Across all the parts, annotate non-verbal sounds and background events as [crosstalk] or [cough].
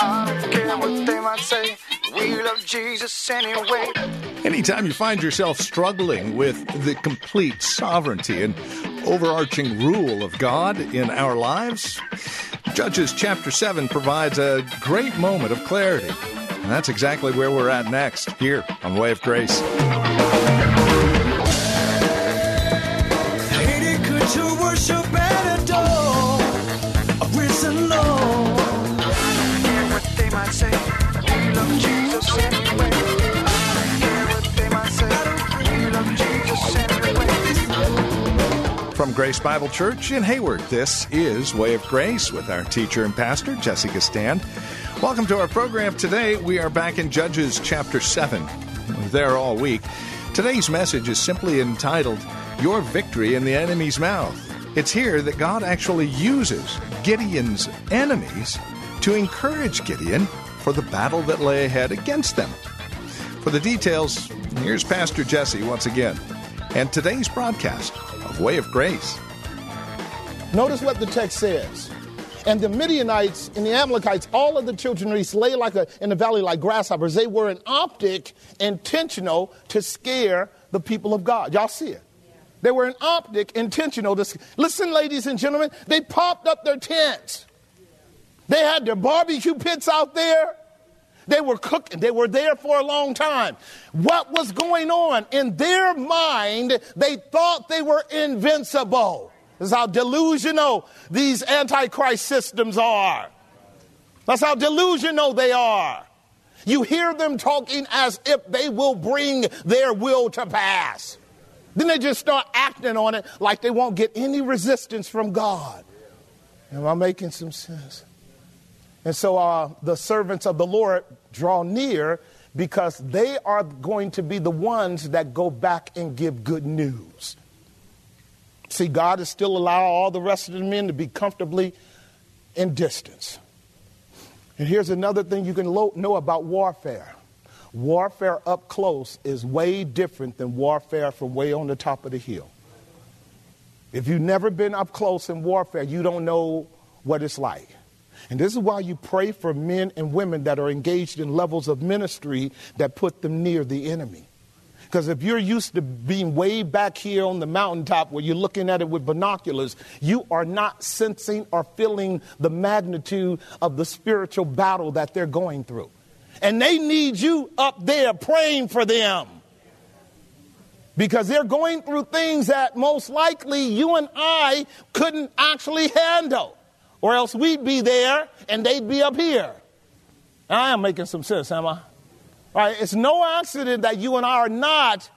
I don't care what they might say. We love Jesus anyway. Anytime you find yourself struggling with the complete sovereignty and overarching rule of God in our lives, Judges chapter 7 provides a great moment of clarity. And that's exactly where we're at next, here on Way of Grace. Grace Bible Church in Hayward, this is Way of Grace with our teacher and pastor, Jesse Gistand. Welcome to our program today. We are back in Judges chapter 7. We're there all week. Today's message is simply entitled, Your Victory in the Enemy's Mouth. It's here that God actually uses Gideon's enemies to encourage Gideon for the battle that lay ahead against them. For the details, here's Pastor Jesse once again, and today's broadcast Way of Grace. Notice what the text says. And the Midianites and the Amalekites, all of the children of East lay like a, in the valley like grasshoppers. They were an optic, intentional to scare the people of God. Y'all see it? They were an optic, intentional to. Listen, ladies and gentlemen, they popped up their tents. They had their barbecue pits out there. They were cooking. They were there for a long time. What was going on? In their mind, they thought they were invincible. This is how delusional these antichrist systems are. That's how delusional they are. You hear them talking as if they will bring their will to pass. Then they just start acting on it like they won't get any resistance from God. Am I making some sense? And so uh, the servants of the Lord draw near because they are going to be the ones that go back and give good news. See, God is still allowing all the rest of the men to be comfortably in distance. And here's another thing you can lo- know about warfare warfare up close is way different than warfare from way on the top of the hill. If you've never been up close in warfare, you don't know what it's like. And this is why you pray for men and women that are engaged in levels of ministry that put them near the enemy. Because if you're used to being way back here on the mountaintop where you're looking at it with binoculars, you are not sensing or feeling the magnitude of the spiritual battle that they're going through. And they need you up there praying for them. Because they're going through things that most likely you and I couldn't actually handle. Or else we'd be there and they'd be up here. I am making some sense, am I? All right, it's no accident that you and I are not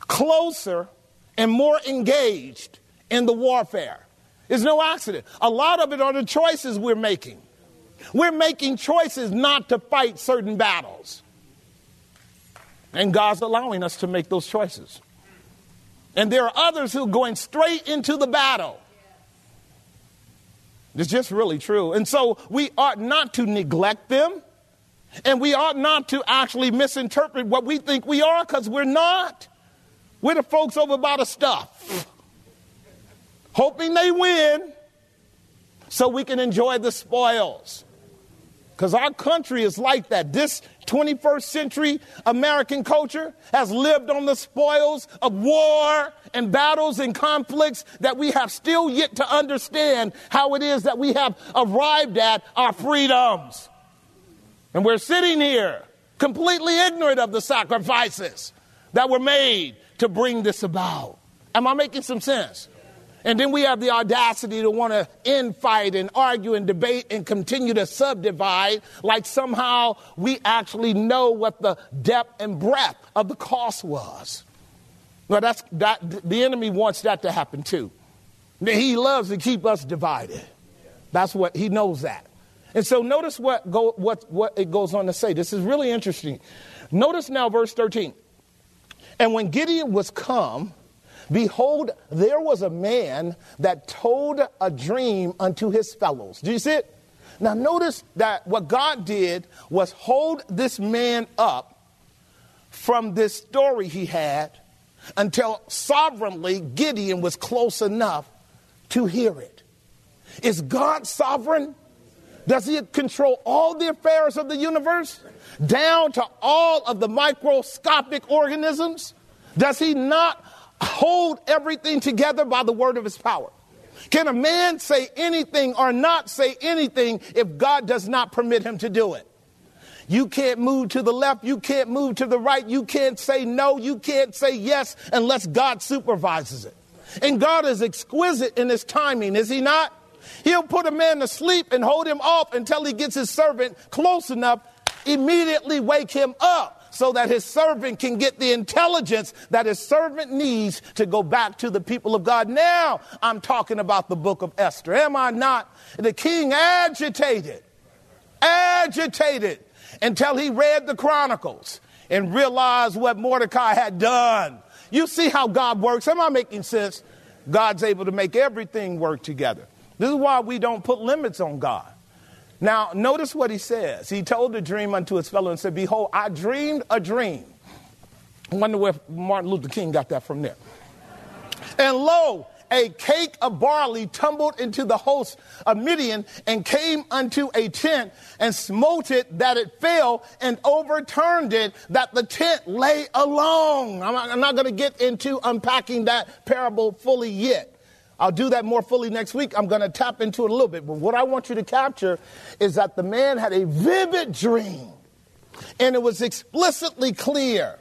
closer and more engaged in the warfare. It's no accident. A lot of it are the choices we're making. We're making choices not to fight certain battles. And God's allowing us to make those choices. And there are others who are going straight into the battle. It's just really true. And so we ought not to neglect them. And we ought not to actually misinterpret what we think we are because we're not. We're the folks over by the stuff, hoping they win so we can enjoy the spoils. Because our country is like that. This 21st century American culture has lived on the spoils of war and battles and conflicts that we have still yet to understand how it is that we have arrived at our freedoms. And we're sitting here completely ignorant of the sacrifices that were made to bring this about. Am I making some sense? And then we have the audacity to want to infight and argue and debate and continue to subdivide like somehow we actually know what the depth and breadth of the cost was. Well, that's, that, the enemy wants that to happen too. He loves to keep us divided. That's what he knows that. And so notice what, go, what, what it goes on to say. This is really interesting. Notice now verse 13. And when Gideon was come, behold, there was a man that told a dream unto his fellows. Do you see it? Now notice that what God did was hold this man up from this story he had until sovereignly Gideon was close enough to hear it. Is God sovereign? Does he control all the affairs of the universe, down to all of the microscopic organisms? Does he not hold everything together by the word of his power? Can a man say anything or not say anything if God does not permit him to do it? You can't move to the left. You can't move to the right. You can't say no. You can't say yes unless God supervises it. And God is exquisite in his timing, is he not? He'll put a man to sleep and hold him off until he gets his servant close enough, immediately wake him up so that his servant can get the intelligence that his servant needs to go back to the people of God. Now I'm talking about the book of Esther. Am I not? The king agitated, agitated until he read the Chronicles and realized what Mordecai had done. You see how God works. Am I making sense? God's able to make everything work together. This is why we don't put limits on God. Now, notice what he says. He told the dream unto his fellow and said, Behold, I dreamed a dream. I wonder where Martin Luther King got that from there. And lo, a cake of barley tumbled into the host of Midian and came unto a tent and smote it that it fell and overturned it that the tent lay alone. I'm not, not going to get into unpacking that parable fully yet. I'll do that more fully next week. I'm going to tap into it a little bit. But what I want you to capture is that the man had a vivid dream and it was explicitly clear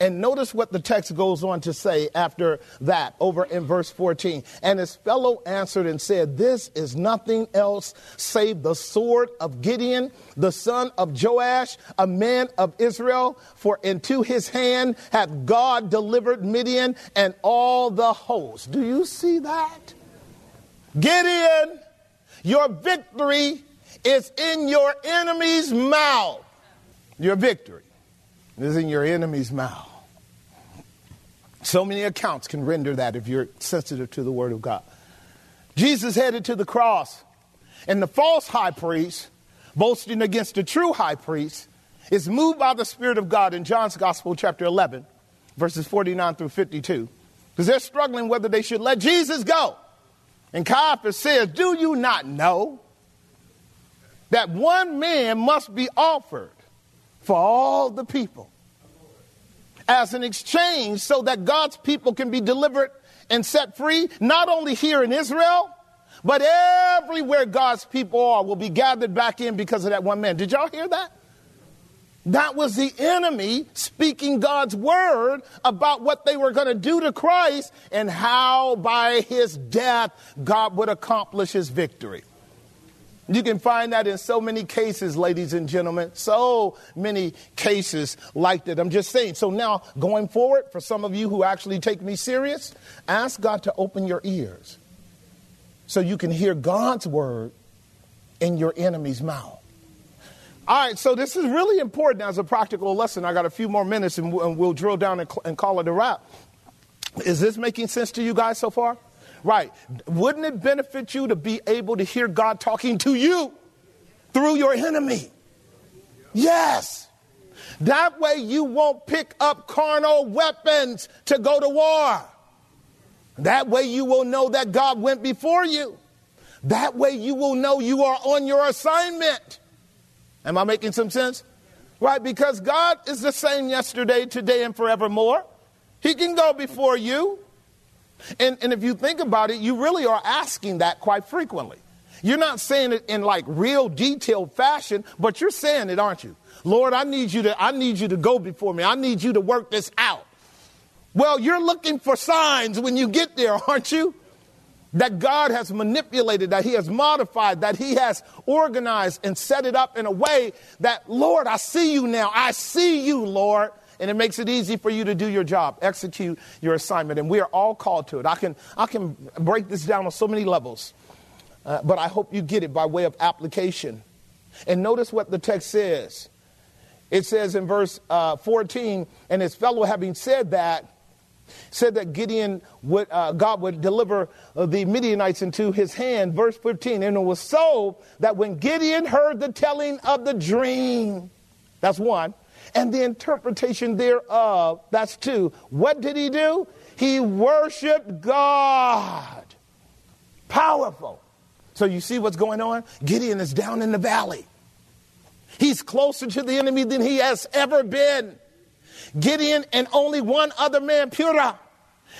and notice what the text goes on to say after that, over in verse 14. And his fellow answered and said, This is nothing else save the sword of Gideon, the son of Joash, a man of Israel. For into his hand hath God delivered Midian and all the host. Do you see that? Gideon, your victory is in your enemy's mouth. Your victory is in your enemy's mouth. So many accounts can render that if you're sensitive to the Word of God. Jesus headed to the cross, and the false high priest, boasting against the true high priest, is moved by the Spirit of God in John's Gospel, chapter 11, verses 49 through 52, because they're struggling whether they should let Jesus go. And Caiaphas says, Do you not know that one man must be offered for all the people? as an exchange so that God's people can be delivered and set free, not only here in Israel, but everywhere God's people are will be gathered back in because of that one man. Did y'all hear that? That was the enemy speaking God's word about what they were going to do to Christ and how by his death God would accomplish his victory. You can find that in so many cases, ladies and gentlemen. So many cases like that. I'm just saying. So now, going forward, for some of you who actually take me serious, ask God to open your ears so you can hear God's word in your enemy's mouth. All right, so this is really important as a practical lesson. I got a few more minutes and we'll, drill down and, and call it a wrap. Is this making sense to you guys so far? Right. Wouldn't it benefit you to be able to hear God talking to you through your enemy? Yes. That way you won't pick up carnal weapons to go to war. That way you will know that God went before you. That way you will know you are on your assignment. Am I making some sense? Right, because God is the same yesterday, today, and forevermore. He can go before you. And, and if you think about it, you really are asking that quite frequently. You're not saying it in like real detailed fashion, but you're saying it, aren't you? Lord, I need you to, I need you to go before me. I need you to work this out. Well, you're looking for signs when you get there, [laughs] aren't you? That God has manipulated, that He has modified, that He has organized and set it up in a way that, Lord, I see you now. I see you, Lord and it makes it easy for you to do your job, execute your assignment. And we are all called to it. I can, I can break this down on so many levels, uh, but I hope you get it by way of application And notice what the text says. It says in verse uh, 14, and his fellow having said that, said that Gideon would, uh, God would deliver uh, the Midianites into his hand. Verse 15, and it was so that when Gideon heard the telling of the dream, that's one, and the interpretation thereof, that's two, what did he do? He worshiped God. Powerful. So you see what's going on? Gideon is down in the valley. He's closer to the enemy than he has ever been. Gideon and only one other man, Purah.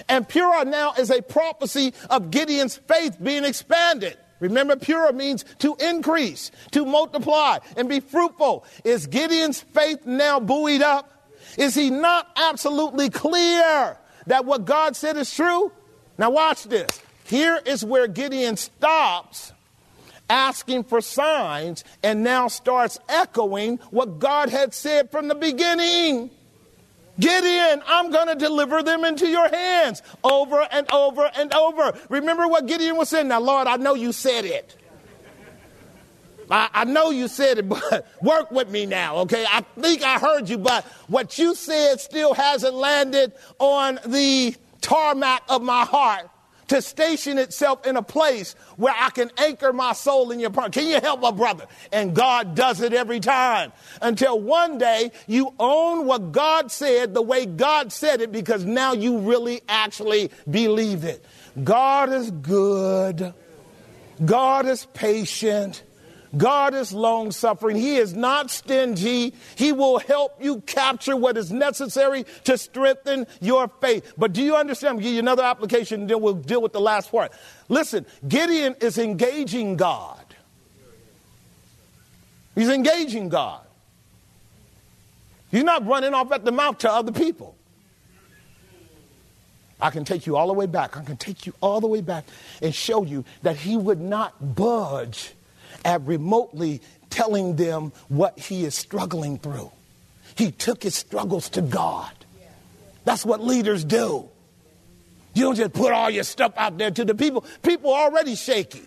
And Purah now is a prophecy of Gideon's faith being expanded. Remember, Purah means to increase, to multiply, and be fruitful. Is Gideon's faith now buoyed up? Is he not absolutely clear that what God said is true? Now, watch this. Here is where Gideon stops asking for signs and now starts echoing what God had said from the beginning. Gideon, I'm going to deliver them into your hands over and over and over. Remember what Gideon was saying? Now, Lord, I know you said it. I, I, know you said it, [laughs] but work with me now, okay? I think I heard you, but what you said still hasn't landed on the tarmac of my heart to station itself in a place where I can anchor my soul in your part. Can you help my brother? And God does it every time until one day you own what God said the way God said it because now you really actually believe it. God is good. God is patient. God is long suffering. He is not stingy. He will help you capture what is necessary to strengthen your faith. But do you understand? I'll give you another application and then we'll deal with the last part. Listen, Gideon is engaging God. He's engaging God. He's not running off at the mouth to other people. I can take you all the way back. I can take you all the way back and show you that he would not budge at remotely telling them what he is struggling through. He took his struggles to God. That's what leaders do. You don't just put all your stuff out there to the people. People are already shaky.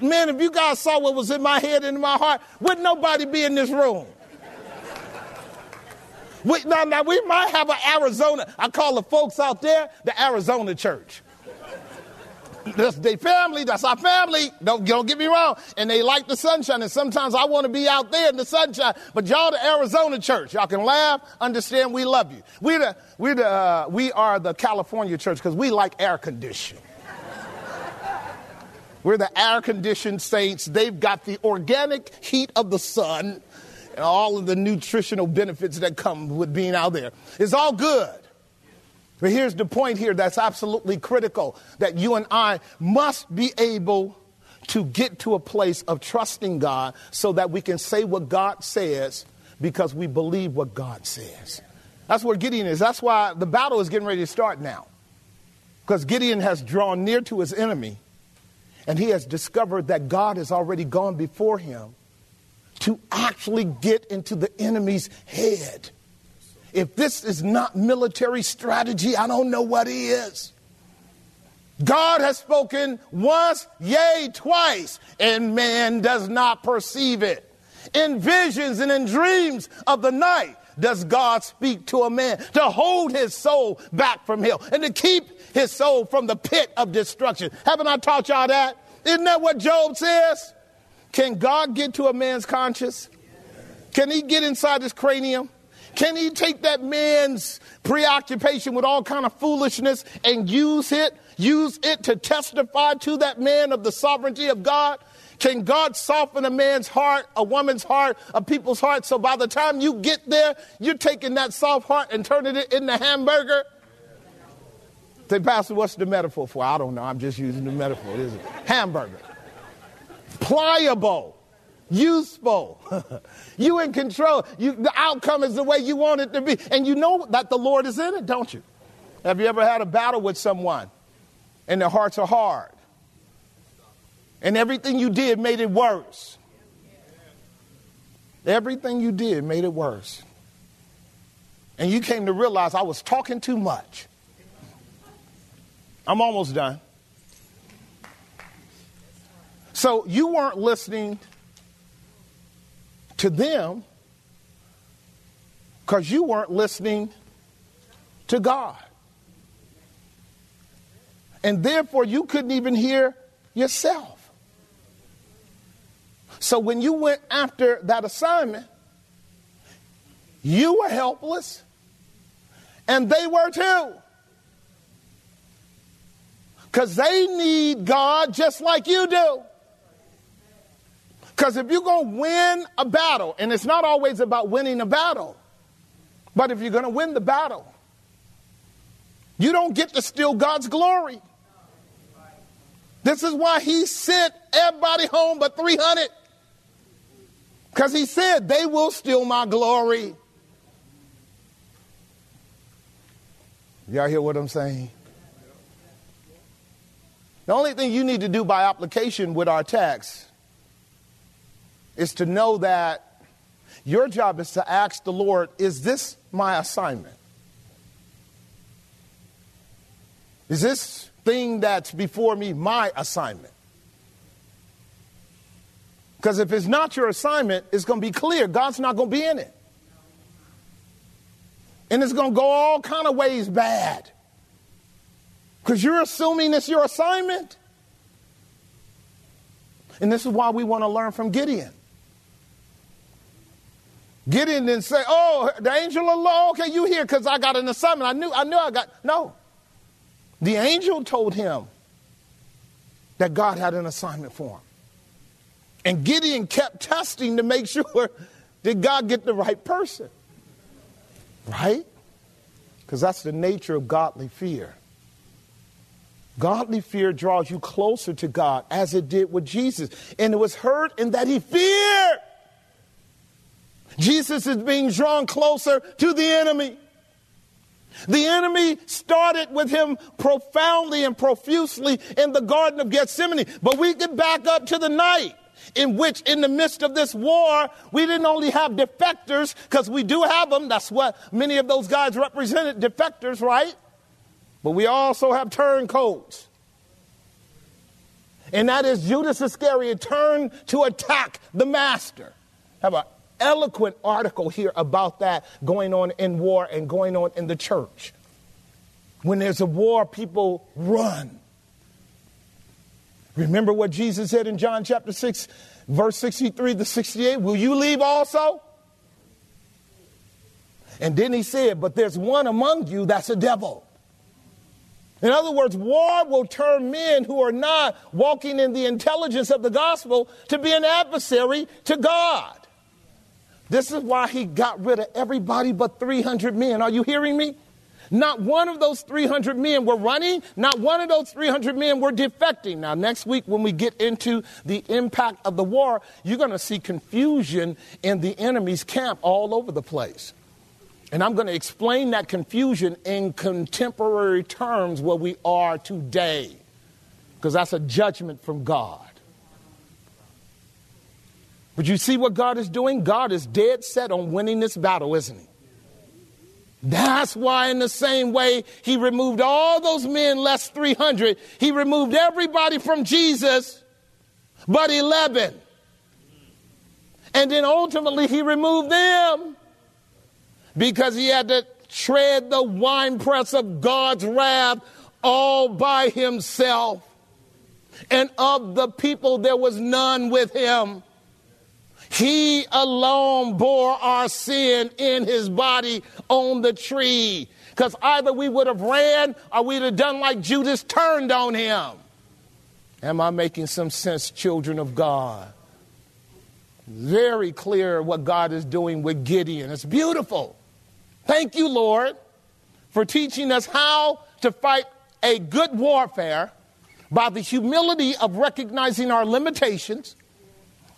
Man, if you guys saw what was in my head and in my heart, would nobody be in this room? We, now, now, we might have an Arizona. I call the folks out there the Arizona church. That's their family. That's our family. Don't, don't get me wrong. And they like the sunshine. And sometimes I want to be out there in the sunshine. But y'all, the Arizona church, y'all can laugh, understand. We love you. We're the we're the uh, we are the California church because we like air conditioning. [laughs] We're the air conditioned saints. They've got the organic heat of the sun and all of the nutritional benefits that come with being out there. It's all good. But here's the point here that's absolutely critical that you and I must be able to get to a place of trusting God so that we can say what God says because we believe what God says. That's where Gideon is. That's why the battle is getting ready to start now. Because Gideon has drawn near to his enemy and he has discovered that God has already gone before him to actually get into the enemy's head. If this is not military strategy, I don't know what is. God has spoken once, yea, twice, and man does not perceive it. In visions and in dreams of the night, does God speak to a man to hold his soul back from hell and to keep his soul from the pit of destruction. Haven't I taught y'all that? Isn't that what Job says? Can God get to a man's conscience? Can he get inside his cranium? Can he take that man's preoccupation with all kind of foolishness and use it, use it to testify to that man of the sovereignty of God? Can God soften a man's heart, a woman's heart, a people's heart, so by the time you get there, you're taking that soft heart and turning it into hamburger? Say, Pastor, what's the metaphor for? I don't know. I'm just using the metaphor. Is it hamburger? Pliable useful. [laughs] you in control. You, the outcome is the way you want it to be. And you know that the Lord is in it, don't you? Have you ever had a battle with someone and their hearts are hard? And everything you did made it worse. Everything you did made it worse. And you came to realize I was talking too much. I'm almost done. So you weren't listening to them because you weren't listening to God. And therefore, you couldn't even hear yourself. So when you went after that assignment, you were helpless, and they were too. Because they need God just like you do. Because if you're going to win a battle, and it's not always about winning a battle, but if you're going to win the battle, you don't get to steal God's glory. This is why he sent everybody home but 300. Because he said, they will steal my glory. Y'all hear what I'm saying? The only thing you need to do by application with our text is to know that your job is to ask the Lord, is this my assignment? Is this thing that's before me my assignment? Because if it's not your assignment, it's going to be clear God's not going to be in it. And it's going to go all kind of ways bad. Because you're assuming it's your assignment. And this is why we want to learn from Gideon. Gideon didn't say, Oh, the angel of the Lord, okay, you here because I got an assignment. I knew, I knew I got. No. The angel told him that God had an assignment for him. And Gideon kept testing to make [laughs] sure did God get the right person? Right? Because that's the nature of godly fear. Godly fear draws you closer to God as it did with Jesus. And it was hurt in that he feared. Jesus is being drawn closer to the enemy. The enemy started with him profoundly and profusely in the Garden of Gethsemane. But we get back up to the night in which, in the midst of this war, we didn't only have defectors, because we do have them. That's what many of those guys represented defectors, right? But we also have turncoats. And that is Judas Iscariot turned to attack the master. Have an eloquent article here about that going on in war and going on in the church. When there's a war, people run. Remember what Jesus said in John chapter 6, verse 63 to 68 Will you leave also? And then he said, But there's one among you that's a devil. In other words, war will turn men who are not walking in the intelligence of the gospel to be an adversary to God. This is why he got rid of everybody but 300 men. Are you hearing me? Not one of those 300 men were running. Not one of those 300 men were defecting. Now, next week, when we get into the impact of the war, you're going to see confusion in the enemy's camp all over the place. And I'm going to explain that confusion in contemporary terms where we are today, because that's a judgment from God. But you see what God is doing? God is dead set on winning this battle, isn't he? That's why, in the same way, he removed all those men, less 300. He removed everybody from Jesus, but 11. And then ultimately, he removed them because he had to tread the winepress of God's wrath all by himself. And of the people, there was none with him. He alone bore our sin in his body on the tree. Because either we would have ran or we'd have done like Judas turned on him. Am I making some sense, children of God? Very clear what God is doing with Gideon. It's beautiful. Thank you, Lord, for teaching us how to fight a good warfare by the humility of recognizing our limitations,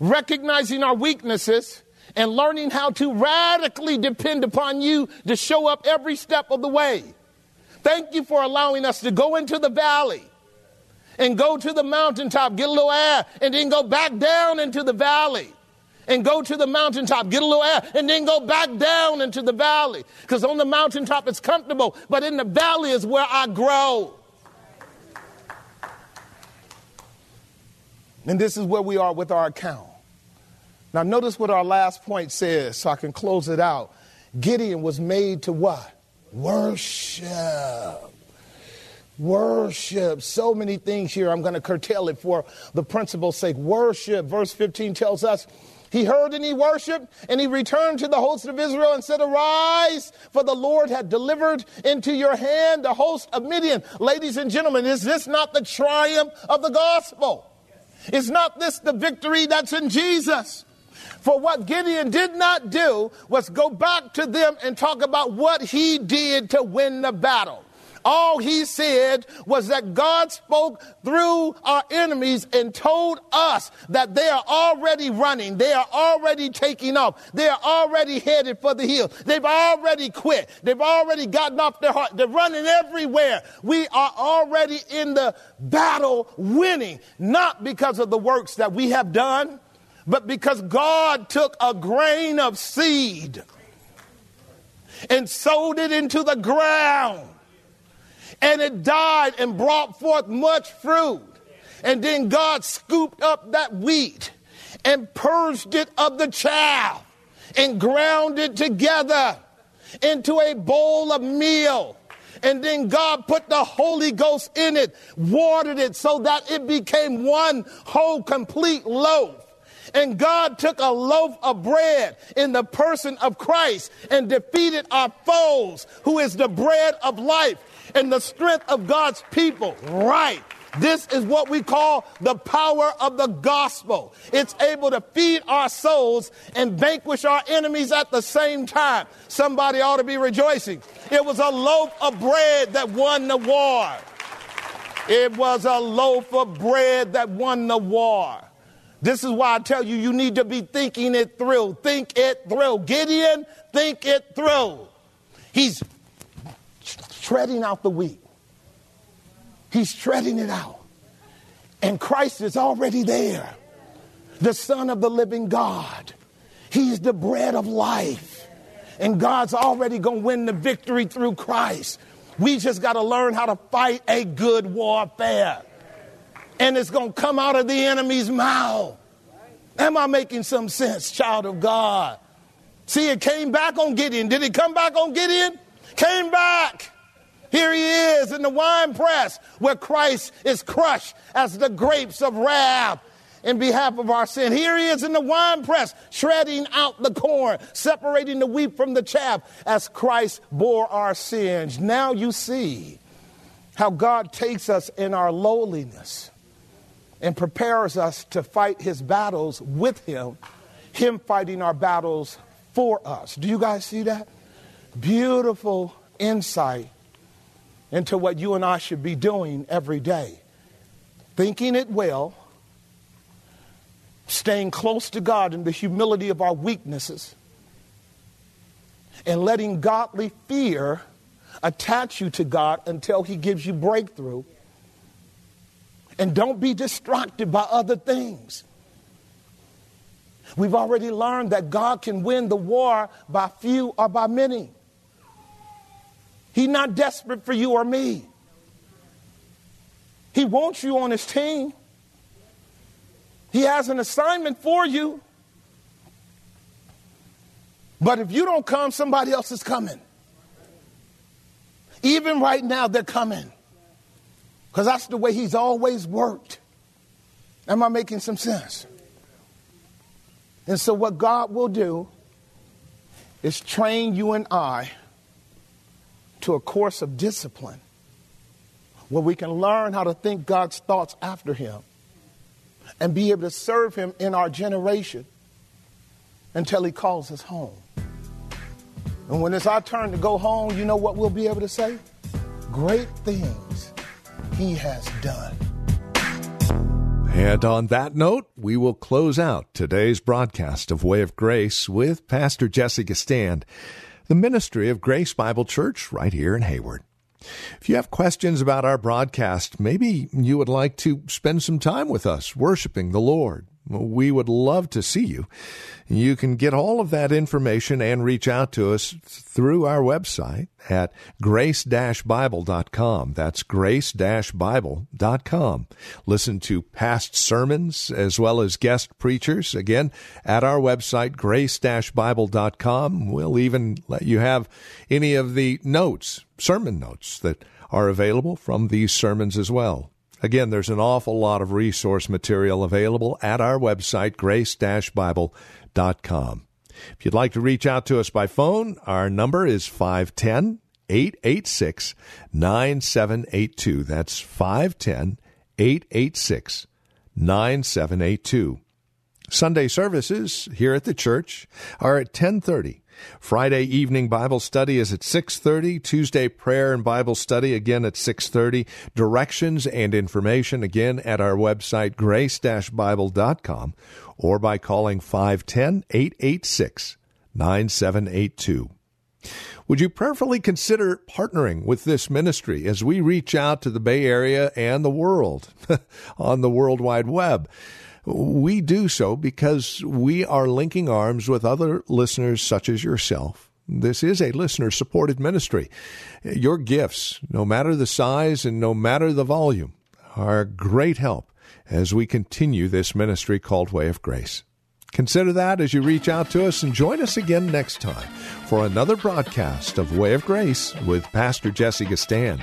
recognizing our weaknesses, and learning how to radically depend upon you to show up every step of the way. Thank you for allowing us to go into the valley and go to the mountaintop, get a little air, and then go back down into the valley and go to the mountaintop, get a little air, and then go back down into the valley. Because on the mountaintop it's comfortable, but in the valley is where I grow. And this is where we are with our account. Now, notice what our last point says so I can close it out. Gideon was made to what? Worship. Worship. So many things here. I'm going to curtail it for the principle's sake. Worship. Verse 15 tells us he heard and he worshiped, and he returned to the host of Israel and said, Arise, for the Lord had delivered into your hand the host of Midian. Ladies and gentlemen, is this not the triumph of the gospel? Is not this the victory that's in Jesus? For what Gideon did not do was go back to them and talk about what he did to win the battle. All he said was that God spoke through our enemies and told us that they are already running. They are already taking off. They are already headed for the hill. They've already quit. They've already gotten off their heart. They're running everywhere. We are already in the battle winning, not because of the works that we have done, but because God took a grain of seed and sowed it into the ground and it died and brought forth much fruit. And then God scooped up that wheat and purged it of the chaff and ground it together into a bowl of meal. And then God put the Holy Ghost in it, watered it so that it became one whole complete loaf. And God took a loaf of bread in the person of Christ and defeated our foes, who is the bread of life and the strength of God's people. Right. This is what we call the power of the gospel. It's able to feed our souls and vanquish our enemies at the same time. Somebody ought to be rejoicing. It was a loaf of bread that won the war. It was a loaf of bread that won the war. This is why I tell you, you need to be thinking it through. Think it through. Gideon, think it through. He's treading out the wheat. He's treading it out. And Christ is already there, the Son of the living God. He's the bread of life. And God's already going to win the victory through Christ. We just got to learn how to fight a good warfare. And it's going to come out of the enemy's mouth. Am I making some sense, child of God? See, it came back on Gideon. Did it come back on Gideon? Came back. Here he is in the wine press where Christ is crushed as the grapes of wrath in behalf of our sin. Here he is in the wine press, shredding out the corn, separating the wheat from the chaff as Christ bore our sins. Now you see how God takes us in our lowliness and prepares us to fight his battles with him, him fighting our battles for us. Do you guys see that? Beautiful insight into what you and I should be doing every day. Thinking it well, staying close to God in the humility of our weaknesses, and letting godly fear attach you to God until He gives you breakthrough. And don't be distracted by other things. We've already learned that God can win the war by few or by many. He's not desperate for you or me. He wants you on his team. He has an assignment for you. But if you don't come, somebody else is coming. Even right now, they're coming. Because that's the way he's always worked. Am I making some sense? And so, what God will do is train you and I to a course of discipline where we can learn how to think God's thoughts after Him and be able to serve Him in our generation until He calls us home. And when it's our turn to go home, you know what we'll be able to say? Great things He has done. And on that note, we will close out today's broadcast of Way of Grace with Pastor Jesse Gistand, the ministry of Grace Bible Church right here in Hayward. If you have questions about our broadcast, maybe you would like to spend some time with us worshiping the Lord, we would love to see you. You can get all of that information and reach out to us through our website at grace-bible.com. That's grace-bible.com. Listen to past sermons as well as guest preachers again at our website grace-bible.com. We'll even let you have any of the notes, sermon notes that are available from these sermons as well. Again, there's an awful lot of resource material available at our website, grace-bible.com. If you'd like to reach out to us by phone, our number is 510 886 9782. That's 510 886 9782. Sunday services here at the church are at 1030 Friday evening Bible study is at 6:30, Tuesday prayer and Bible study again at 6:30. Directions and information again at our website grace-bible.com or by calling 510-886-9782. Would you prayerfully consider partnering with this ministry as we reach out to the Bay Area and the world [laughs] on the World Wide Web? We do so because we are linking arms with other listeners such as yourself. This is a listener supported ministry. Your gifts, no matter the size and no matter the volume, are great help as we continue this ministry called Way of Grace. Consider that as you reach out to us and join us again next time for another broadcast of Way of Grace with Pastor Jesse Gistand.